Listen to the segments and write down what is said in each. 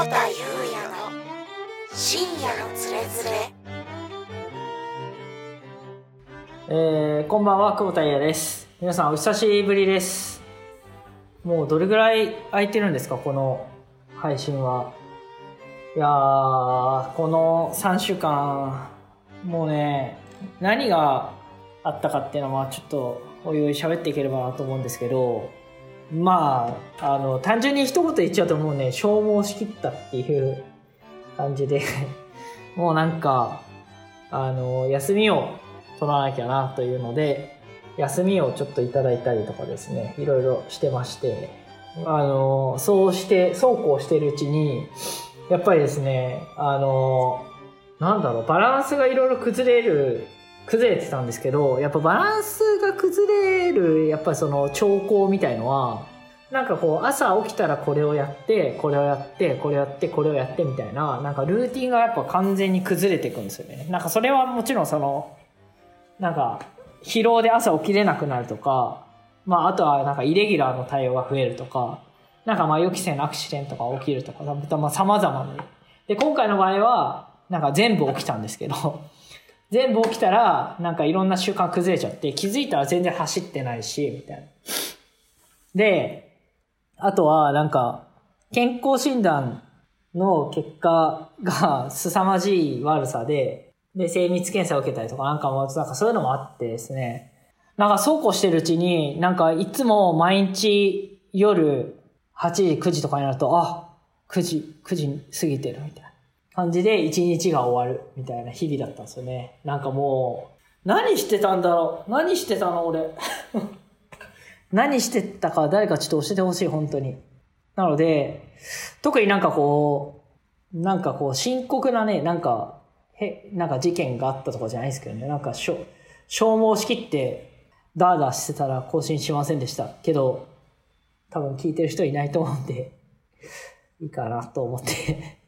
保田裕也の深夜のつれづれえー、こんばんは、久保田裕也です。皆さん、お久しぶりです。もうどれぐらい空いてるんですか、この配信は。いやー、この3週間、もうね、何があったかっていうのは、ちょっと、おいおい喋っていければなと思うんですけど、まあ、あの、単純に一言言っちゃうともうね、消耗しきったっていう感じで、もうなんか、あの、休みを取らなきゃなというので、休みをちょっといただいたりとかですね、いろいろしてまして、あの、そうして、そうこうしてるうちに、やっぱりですね、あの、なんだろう、バランスがいろいろ崩れる、崩れてたんですけど、やっぱバランスが崩れる、やっぱその兆候みたいのは、なんかこう朝起きたらこれをやって、これをやって、これをやって、これをやってみたいな、なんかルーティンがやっぱ完全に崩れていくんですよね。なんかそれはもちろんその、なんか疲労で朝起きれなくなるとか、まああとはなんかイレギュラーの対応が増えるとか、なんかまあ予期せぬアクシデントが起きるとか、まあ様々に。で、今回の場合は、なんか全部起きたんですけど、全部起きたら、なんかいろんな習慣崩れちゃって、気づいたら全然走ってないし、みたいな。で、あとはなんか、健康診断の結果が凄まじい悪さで、で、精密検査を受けたりとか、なんかもう、なんかそういうのもあってですね、なんかそうこうしてるうちに、なんかいつも毎日夜8時、9時とかになると、あ、9時、9時過ぎてるみたいな感じで一日が終わるみたいな日々だったんですよね。なんかもう、何してたんだろう？何してたの俺？何してたか誰かちょっと教えてほしい、本当に。なので、特になんかこう、なんかこう深刻なね、なんか、へ、なんか事件があったとかじゃないですけどね、なんかしょ消耗しきって、ダーダーしてたら更新しませんでした。けど、多分聞いてる人いないと思うんで、いいかなと思って。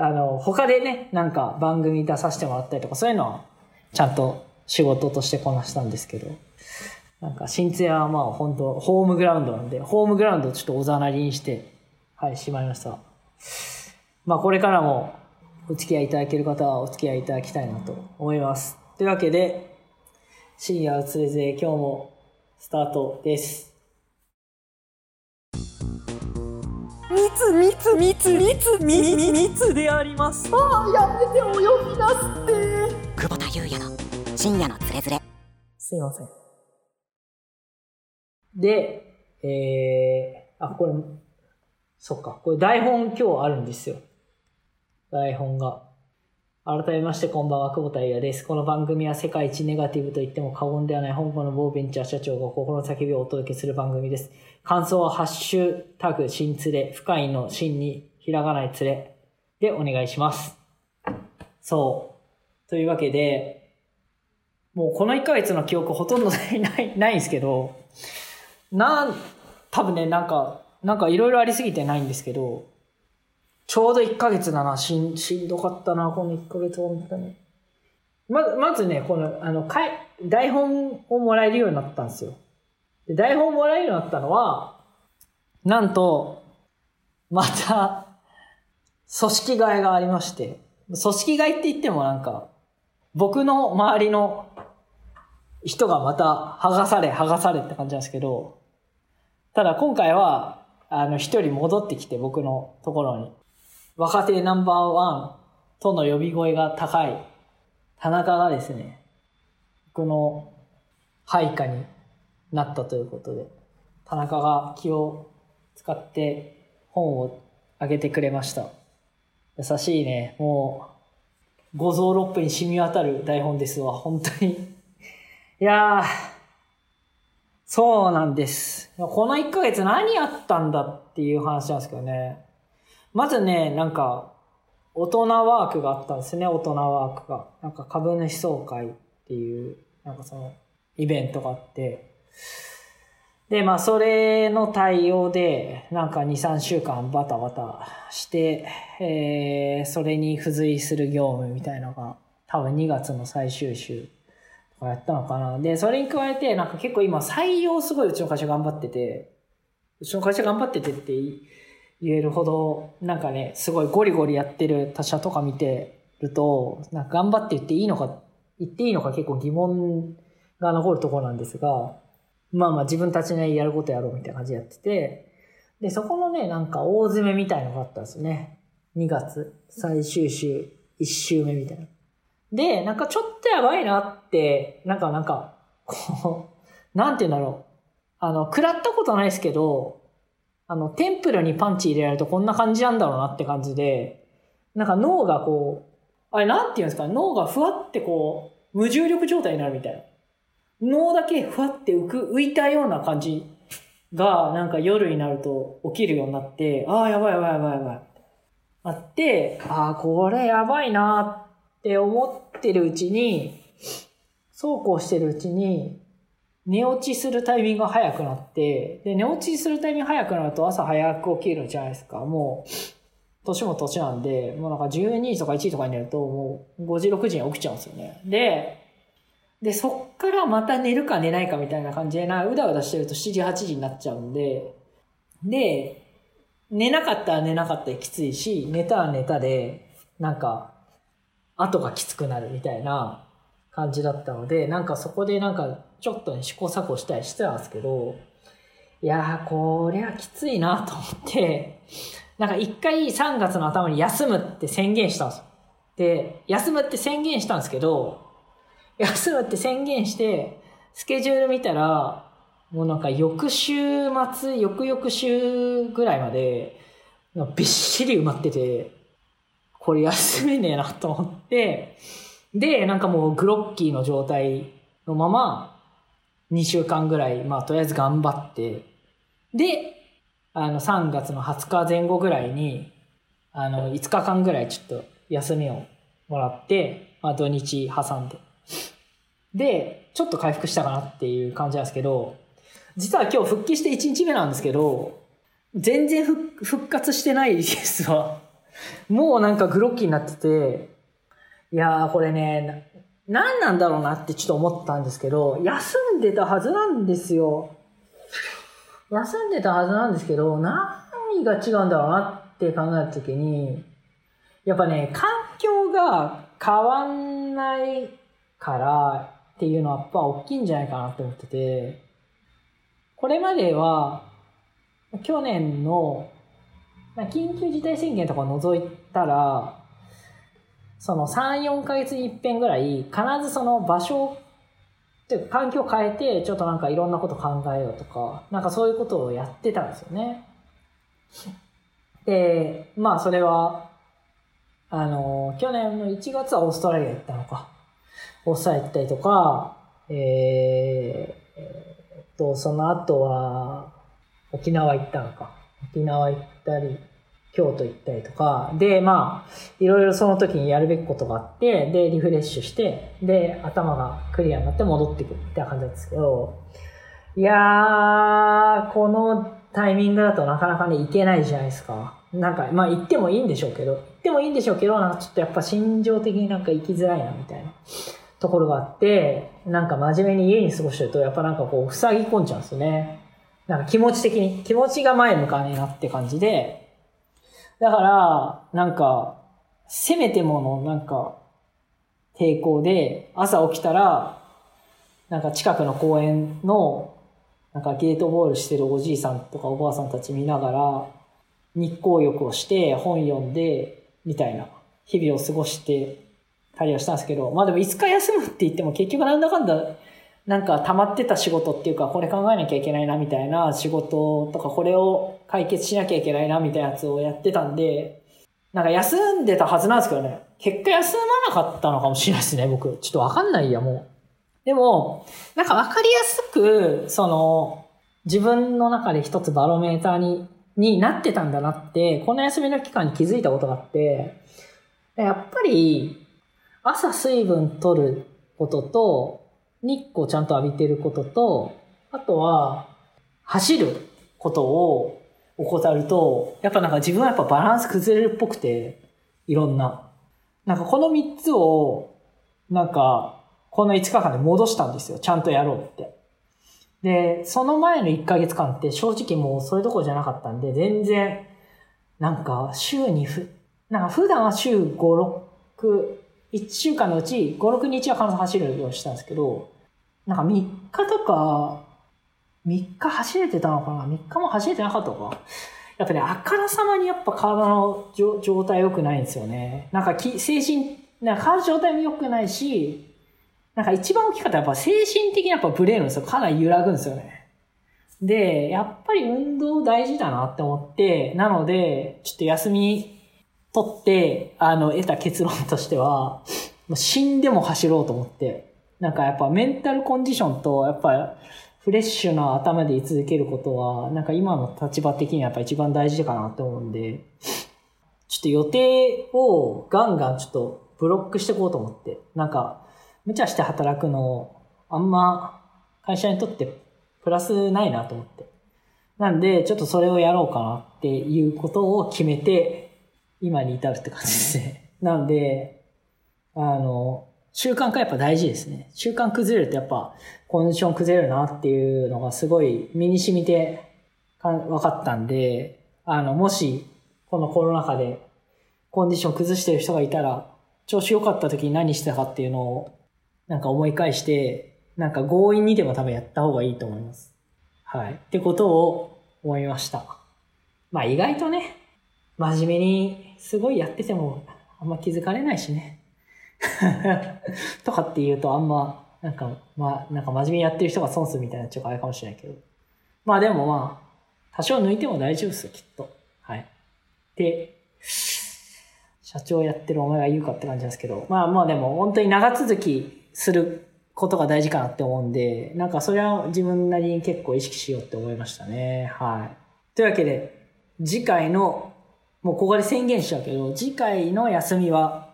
あの、他でね、なんか番組出させてもらったりとか、そういうのは、ちゃんと仕事としてこなしたんですけど、なんか、新津屋はまあ本当ホームグラウンドなんで、ホームグラウンドをちょっとおざなりにして、はい、しまいました。まあこれからもお付き合いいただける方はお付き合いいただきたいなと思います。というわけで、深夜つれづれ今日もスタートです。密密密密密密密でありますああやめてお呼びなすって久保田裕也の深夜のつれづれすいません。で、えー、あ、これ、そっか、これ台本今日あるんですよ。台本が。改めましてこんばんは、久保田裕也です。この番組は世界一ネガティブと言っても過言ではない香港の某ベンチャー社長が心の叫びをお届けする番組です。感想はハッシュタグ、新つれ、深いの新にひらがないつれでお願いします。そう。というわけで、もうこの1ヶ月の記憶ほとんどい、ない、ないんですけど、なん、多分ね、なんか、なんかいろいろありすぎてないんですけど、ちょうど1ヶ月だな、しん、しんどかったな、この1ヶ月、本当に。まず、まずね、この、あの、かい、台本をもらえるようになったんですよ。で台本をもらえるようになったのは、なんと、また、組織替えがありまして、組織替えって言ってもなんか、僕の周りの人がまた剥がされ、剥がされって感じなんですけど、ただ今回は、あの、一人戻ってきて僕のところに、若手ナンバーワンとの呼び声が高い田中がですね、僕の配下になったということで、田中が気を使って本をあげてくれました。優しいね。もう、五臓六腑に染み渡る台本ですわ。本当に。いやー、そうなんです。この1ヶ月何やったんだっていう話なんですけどね。まずね、なんか、大人ワークがあったんですね、大人ワークが。なんか株主総会っていう、なんかその、イベントがあって。で、まあ、それの対応で、なんか2、3週間バタバタして、えー、それに付随する業務みたいのが、多分2月の最終週とかやったのかな。で、それに加えて、なんか結構今採用すごいうちの会社頑張ってて、うちの会社頑張っててって言えるほど、なんかね、すごいゴリゴリやってる他社とか見てると、なんか頑張って言っていいのか、言っていいのか結構疑問が残るところなんですが、まあまあ自分たちでやることやろうみたいな感じでやってて、で、そこのね、なんか大詰めみたいのがあったんですよね。2月、最終週、1週目みたいな。で、なんかちょっとやばいなって、なんかなんか、こう、なんて言うんだろう。あの、食らったことないですけど、あの、テンプルにパンチ入れられるとこんな感じなんだろうなって感じで、なんか脳がこう、あれなんて言うんですか脳がふわってこう、無重力状態になるみたいな。脳だけふわって浮く、浮いたような感じが、なんか夜になると起きるようになって、ああ、やばいやばいやばいやばい。あって、ああ、これやばいなって思ってるうちに、そうこうしてるうちに、寝落ちするタイミングが早くなって、で、寝落ちするタイミング早くなると朝早く起きるじゃないですか。もう、年も年なんで、もうなんか12時とか1時とかに寝ると、もう5時、6時に起きちゃうんですよね。で、で、そっからまた寝るか寝ないかみたいな感じでな、うだうだしてると7時、8時になっちゃうんで、で、寝なかったら寝なかったできついし、寝たら寝たで、なんか、後がきつくなるみたいな感じだったので、なんかそこでなんか、ちょっとね、試行錯誤したりしてたんですけど、いやー、こりゃきついなと思って、なんか一回3月の頭に休むって宣言したんですよ。で、休むって宣言したんですけど、休むって宣言して、スケジュール見たら、もうなんか翌週末、翌々週ぐらいまで、びっしり埋まってて、これ休めねえなと思って、で、なんかもうグロッキーの状態のまま、2週間ぐらい、まあとりあえず頑張って、で、あの3月の20日前後ぐらいに、あの5日間ぐらいちょっと休みをもらって、まあ土日挟んで。で、ちょっと回復したかなっていう感じなんですけど、実は今日復帰して1日目なんですけど、全然復活してないですわ。もうなんかグロッキーになってて、いやーこれね、な何なんだろうなってちょっと思ったんですけど、休んでたはずなんですよ。休んでたはずなんですけど、何が違うんだろうなって考えたときに、やっぱね、環境が変わんないからっていうのはやっぱ大きいんじゃないかなって思ってて、これまでは、去年の緊急事態宣言とか除いたら、その3、4ヶ月に一遍ぐらい、必ずその場所っていうか環境を変えて、ちょっとなんかいろんなこと考えようとか、なんかそういうことをやってたんですよね。で、まあそれは、あの、去年の1月はオーストラリア行ったのか。オーストラリア行ったりとか、えー、と、その後は、沖縄行ったのか。沖縄行ったり、京都行ったりとか、で、まあ、いろいろその時にやるべきことがあって、で、リフレッシュして、で、頭がクリアになって戻ってくるみたいな感じなんですけど、いやー、このタイミングだとなかなかね、行けないじゃないですか。なんか、まあ行ってもいいんでしょうけど、行ってもいいんでしょうけど、なんかちょっとやっぱ心情的になんか行きづらいなみたいなところがあって、なんか真面目に家に過ごしてると、やっぱなんかこう、塞ぎ込んじゃうんですよね。なんか気持ち的に、気持ちが前向かねえなって感じで、だから、なんか、せめてもの、なんか、抵抗で、朝起きたら、なんか近くの公園の、なんかゲートボールしてるおじいさんとかおばあさんたち見ながら、日光浴をして、本読んで、みたいな日々を過ごしてたりはしたんですけど、まあでも5日休むって言っても結局なんだかんだ、なんか溜まってた仕事っていうか、これ考えなきゃいけないなみたいな仕事とか、これを解決しなきゃいけないなみたいなやつをやってたんで、なんか休んでたはずなんですけどね。結果休まなかったのかもしれないですね、僕。ちょっとわかんないや、もう。でも、なんかわかりやすく、その、自分の中で一つバロメーターに、になってたんだなって、この休みの期間に気づいたことがあって、やっぱり、朝水分取ることと、日光ちゃんと浴びてることと、あとは、走ることを怠ると、やっぱなんか自分はやっぱバランス崩れるっぽくて、いろんな。なんかこの3つを、なんか、この5日間で戻したんですよ。ちゃんとやろうって。で、その前の1ヶ月間って正直もうそれどころじゃなかったんで、全然、なんか週にふ、なんか普段は週5、6、1週間のうち5、6日は必ず走るようにしたんですけど、なんか3日とか、3日走れてたのかな ?3 日も走れてなかったのか？やっぱね、あからさまにやっぱ体の状態良くないんですよね。なんか精神、なんか体の状態も良くないし、なんか一番大きかったのはやっぱ精神的にやっぱブレるんですよ。かなり揺らぐんですよね。で、やっぱり運動大事だなって思って、なので、ちょっと休み取って、あの、得た結論としては、死んでも走ろうと思って、なんかやっぱメンタルコンディションと、やっぱフレッシュな頭で居続けることは、なんか今の立場的にはやっぱ一番大事かなって思うんで、ちょっと予定をガンガンちょっとブロックしていこうと思って、なんか、無茶して働くの、あんま会社にとってプラスないなと思って。なんで、ちょっとそれをやろうかなっていうことを決めて、今に至るって感じですね。なんで、あの、習慣化やっぱ大事ですね。習慣崩れるとやっぱコンディション崩れるなっていうのがすごい身に染みてか分かったんで、あの、もしこのコロナ禍でコンディション崩してる人がいたら、調子良かった時に何してたかっていうのをなんか思い返して、なんか強引にでも多分やった方がいいと思います。はい。ってことを思いました。まあ意外とね、真面目にすごいやっててもあんま気づかれないしね。とかって言うとあんま、なんか、まあ、なんか真面目にやってる人が損するみたいなちゃうからあれかもしれないけど。まあでもまあ、多少抜いても大丈夫ですよ、きっと。はい。で、社長やってるお前が言うかって感じなんですけど、まあまあでも本当に長続きすることが大事かなって思うんで、なんかそれは自分なりに結構意識しようって思いましたね。はい。というわけで、次回の、もうここで宣言しちゃうけど、次回の休みは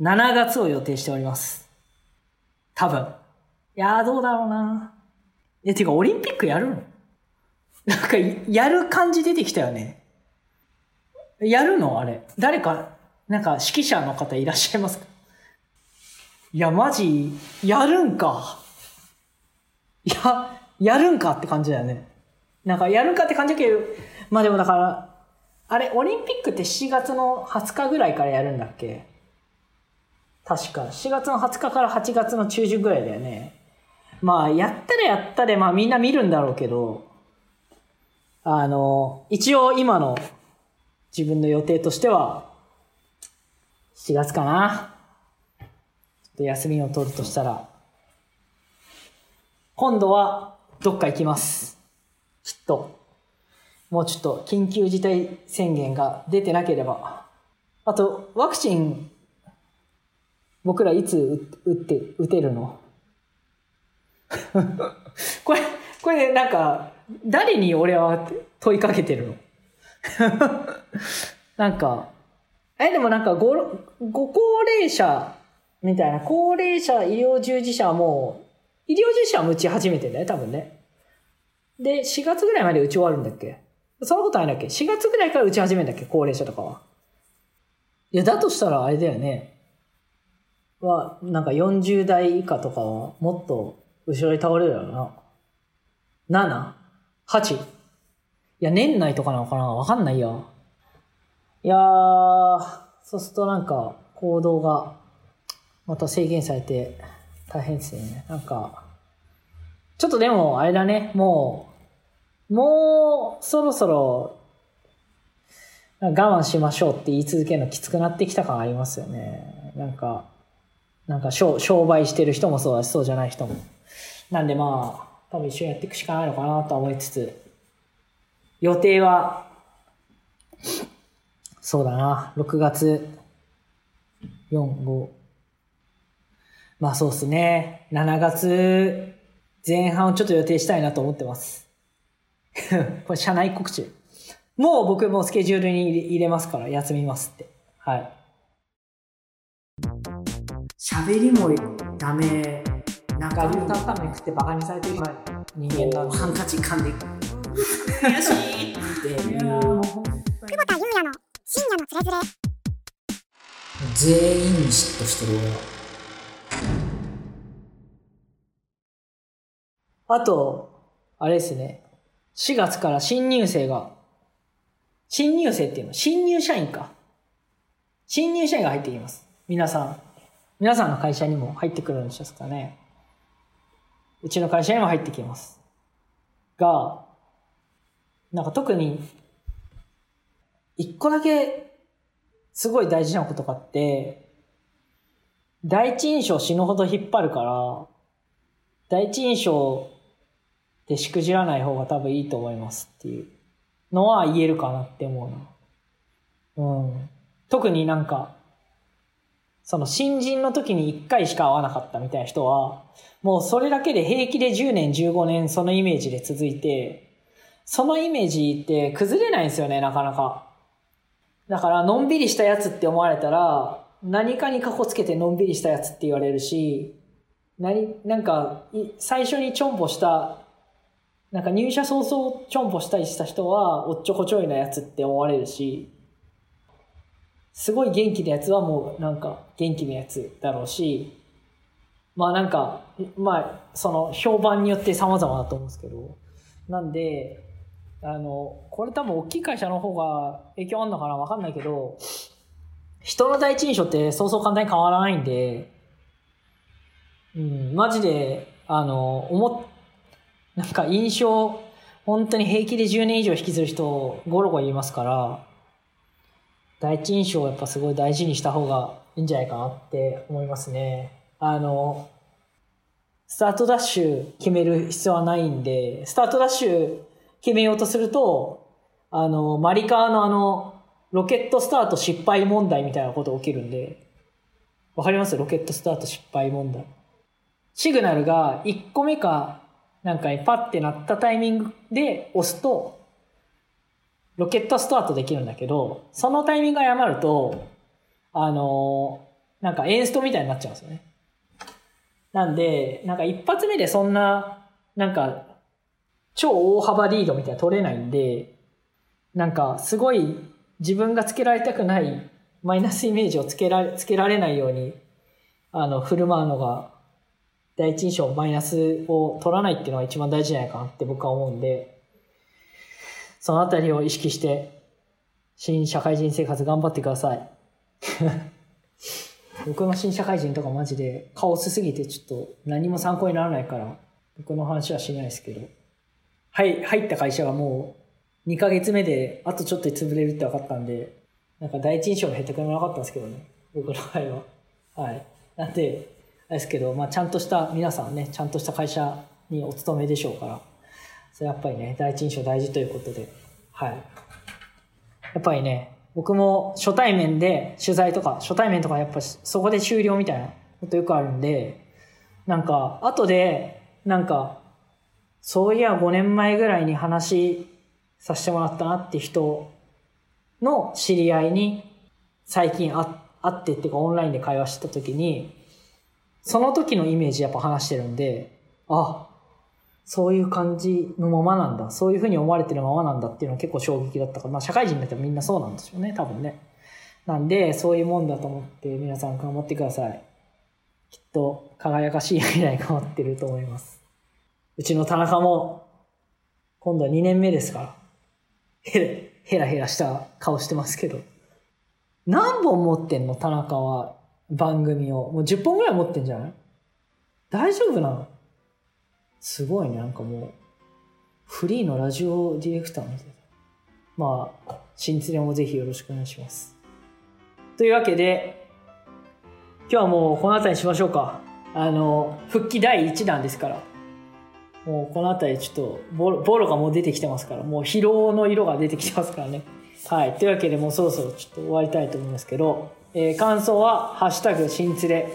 7月を予定しております。多分。いやーどうだろうな。え、てかオリンピックやるの？なんか、やる感じ出てきたよね。やるの？あれ。誰か、なんか指揮者の方いらっしゃいますか？いや、マジ、やるんか。いや、やるんかって感じだよね。なんか、やるんかって感じだけど、まあでもだから、あれ、オリンピックって7月の20日ぐらいからやるんだっけ？確か。7月の20日から8月の中旬ぐらいだよね。まあ、やったらやったで、まあみんな見るんだろうけど、あの、一応今の自分の予定としては、7月かな。ちょっと休みを取るとしたら、今度はどっか行きます。きっと。もうちょっと緊急事態宣言が出てなければ。あと、ワクチン、僕らいつ打って、打てるの？これ、これね、なんか、誰に俺は問いかけてるの？なんか、え、でもなんかご、ご高齢者みたいな、高齢者医療従事者はもう、医療従事者は打ち始めてんだよ、多分ね。で、4月ぐらいまで打ち終わるんだっけ？そんなことないんだっけ ?4 月ぐらいから打ち始めるんだっけ？高齢者とかは。いや、だとしたらあれだよね。は、なんか40代以下とかはもっと後ろに倒れるよな。7、8。いや、年内とかなのかな？わかんないよ。いやー、そうするとなんか行動がまた制限されて大変ですよね。なんか、ちょっとでもあれだね、もう、もうそろそろ我慢しましょうって言い続けるのきつくなってきた感ありますよね。なんか、なんか商商売してる人もそうだし、そうじゃない人も。なんでまあ、多分一緒にやっていくしかないのかなとは思いつつ、予定は、そうだな、6月4、5。まあそうっすね。7月前半をちょっと予定したいなと思ってます。これ社内告知。もう僕もスケジュールに入れますから休みますって。はい。喋りもダメ。なんか牛タンタンメン食ってバカにされてる人間な。ハンカチ噛んで悔しいっていう。久保田裕也の深夜のつれづれ全員に嫉妬してる俺は。あと、あれですね。4月から新入生が、新入生っていうの、新入社員か。新入社員が入ってきます。皆さん。皆さんの会社にも入ってくるんですかね。うちの会社にも入ってきます。が、なんか特に、一個だけ、すごい大事なことがあって、第一印象死ぬほど引っ張るから、第一印象でしくじらない方が多分いいと思いますっていうのは言えるかなって思うな。うん。特になんか、その新人の時に1回しか会わなかったみたいな人は、もうそれだけで平気で10年15年そのイメージで続いて、そのイメージって崩れないんですよね、なかなか。だから、のんびりしたやつって思われたら、何かにかこつけてのんびりしたやつって言われるし、何、なんか、最初にちょんぽした、なんか入社早々ちょんぽしたりした人は、おっちょこちょいなやつって思われるし、すごい元気なやつはもうなんか元気なやつだろうし、まあなんか、まあその評判によって様々だと思うんですけど、なんで、あの、これ多分大きい会社の方が影響あるのかなわかんないけど、人の第一印象ってそうそう簡単に変わらないんで、うん、マジで、あの、思っ、なんか印象、本当に平気で10年以上引きずる人、ゴロゴロ言いますから、第一印象をやっぱすごい大事にした方がいいんじゃないかなって思いますね。あの、スタートダッシュ決める必要はないんで、スタートダッシュ決めようとすると、あの、マリカーのあの、ロケットスタート失敗問題みたいなこと起きるんで、わかります？ロケットスタート失敗問題。シグナルが1個目かなんかにパッてなったタイミングで押すと、ロケットスタートできるんだけど、そのタイミングが誤ると、あのーなんかエンストみたいになっちゃうんですよね。なんで、なんか一発目でそんな、なんか、超大幅リードみたいな取れないんで、なんかすごい自分がつけられたくないマイナスイメージをつけられ、つけられないように、あの、振る舞うのが、第一印象マイナスを取らないっていうのが一番大事じゃないかなって僕は思うんで、そのあたりを意識して、新社会人生活頑張ってください。僕の新社会人とかマジでカオスすぎてちょっと何も参考にならないから、僕の話はしないですけど。はい、入った会社がもう2ヶ月目であとちょっと潰れるって分かったんで、なんか第一印象が減ってくれなかったんですけどね。僕の場合は。はい。なんで、あれですけど、まあちゃんとした、皆さんね、ちゃんとした会社にお勤めでしょうから、それやっぱりね、第一印象大事ということで、はい。やっぱりね、僕も初対面で取材とか、初対面とかやっぱそこで終了みたいなことよくあるんで、なんか、後で、なんか、そういや5年前ぐらいに話させてもらったなって人の知り合いに最近会ってっていうかオンラインで会話してた時に、その時のイメージやっぱ話してるんで、あ、そういう感じのままなんだ。そういうふうに思われてるままなんだっていうのは結構衝撃だったから、まあ社会人だったらみんなそうなんでしょうね、多分ね。なんで、そういうもんだと思って皆さん頑張ってください。きっと輝かしい未来が待ってると思います。うちの田中も、今度は2年目ですから、へらへらへらした顔してますけど。何本持ってんの？田中は番組を。もう10本ぐらい持ってんじゃない？大丈夫なの？すごいね、なんかもう、フリーのラジオディレクターみたいな。まあ、新連れもぜひよろしくお願いします。というわけで、今日はもうこの辺りにしましょうか。あの、復帰第1弾ですから。もうこの辺りちょっとボロ、ボロがもう出てきてますから、もう疲労の色が出てきてますからね。はい。というわけでもうそろそろちょっと終わりたいと思いますけど、えー感想は、ハッシュタグ、新連れ、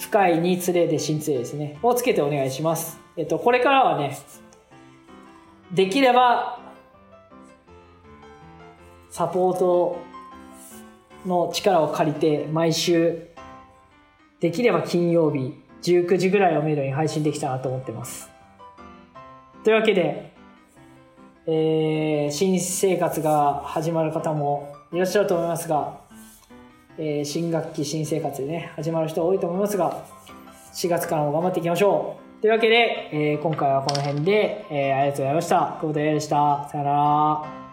深いに連れで新連れですね。をつけてお願いします。えっと、これからはね、できれば、サポートの力を借りて、毎週、できれば金曜日、19時ぐらいをめどに配信できたらなと思ってます。というわけで、えー新生活が始まる方もいらっしゃると思いますが、えー新学期新生活でね、始まる人多いと思いますが、4月からも頑張っていきましょう。というわけで、えー今回はこの辺で、えーありがとうございました。久保田優でした。さよなら。